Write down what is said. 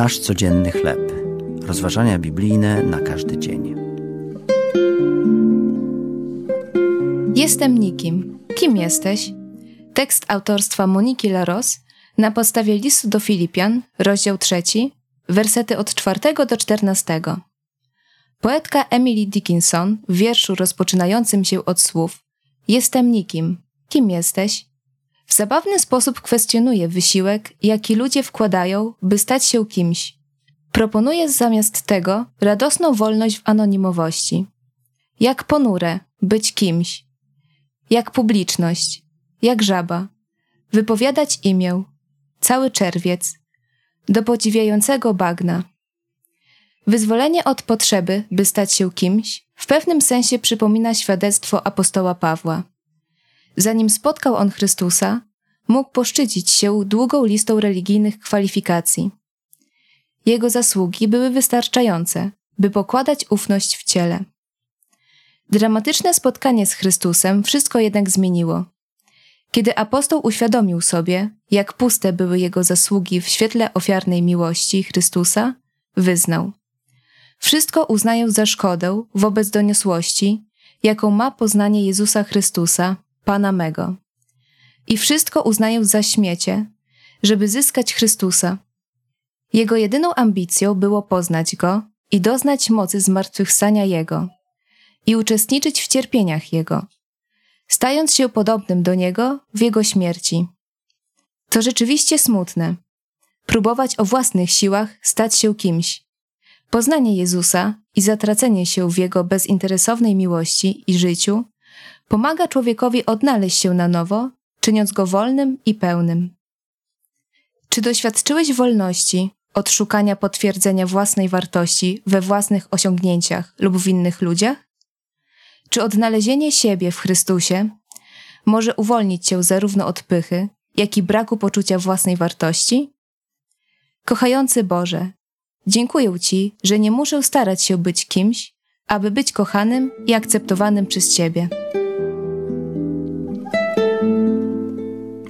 Nasz codzienny chleb. Rozważania biblijne na każdy dzień. Jestem nikim. Kim jesteś? Tekst autorstwa Moniki Laros na podstawie listu do Filipian, rozdział trzeci, wersety od czwartego do czternastego. Poetka Emily Dickinson w wierszu rozpoczynającym się od słów Jestem nikim. Kim jesteś? W zabawny sposób kwestionuje wysiłek, jaki ludzie wkładają, by stać się kimś. Proponuje zamiast tego radosną wolność w anonimowości. Jak ponure, być kimś. Jak publiczność, jak żaba. Wypowiadać imię, cały czerwiec, do podziwiającego bagna. Wyzwolenie od potrzeby, by stać się kimś, w pewnym sensie przypomina świadectwo apostoła Pawła. Zanim spotkał on Chrystusa, mógł poszczycić się długą listą religijnych kwalifikacji. Jego zasługi były wystarczające, by pokładać ufność w ciele. Dramatyczne spotkanie z Chrystusem wszystko jednak zmieniło. Kiedy apostoł uświadomił sobie, jak puste były jego zasługi w świetle ofiarnej miłości Chrystusa, wyznał: Wszystko uznaję za szkodę wobec doniosłości, jaką ma poznanie Jezusa Chrystusa, Pana mego. I wszystko uznaję za śmiecie, żeby zyskać Chrystusa. Jego jedyną ambicją było poznać Go i doznać mocy zmartwychwstania Jego i uczestniczyć w cierpieniach Jego, stając się podobnym do Niego w Jego śmierci. To rzeczywiście smutne. Próbować o własnych siłach stać się kimś. Poznanie Jezusa i zatracenie się w Jego bezinteresownej miłości i życiu pomaga człowiekowi odnaleźć się na nowo, czyniąc go wolnym i pełnym. Czy doświadczyłeś wolności od szukania potwierdzenia własnej wartości we własnych osiągnięciach lub w innych ludziach? Czy odnalezienie siebie w Chrystusie może uwolnić cię zarówno od pychy, jak i braku poczucia własnej wartości? Kochający Boże, dziękuję Ci, że nie muszę starać się być kimś, aby być kochanym i akceptowanym przez Ciebie.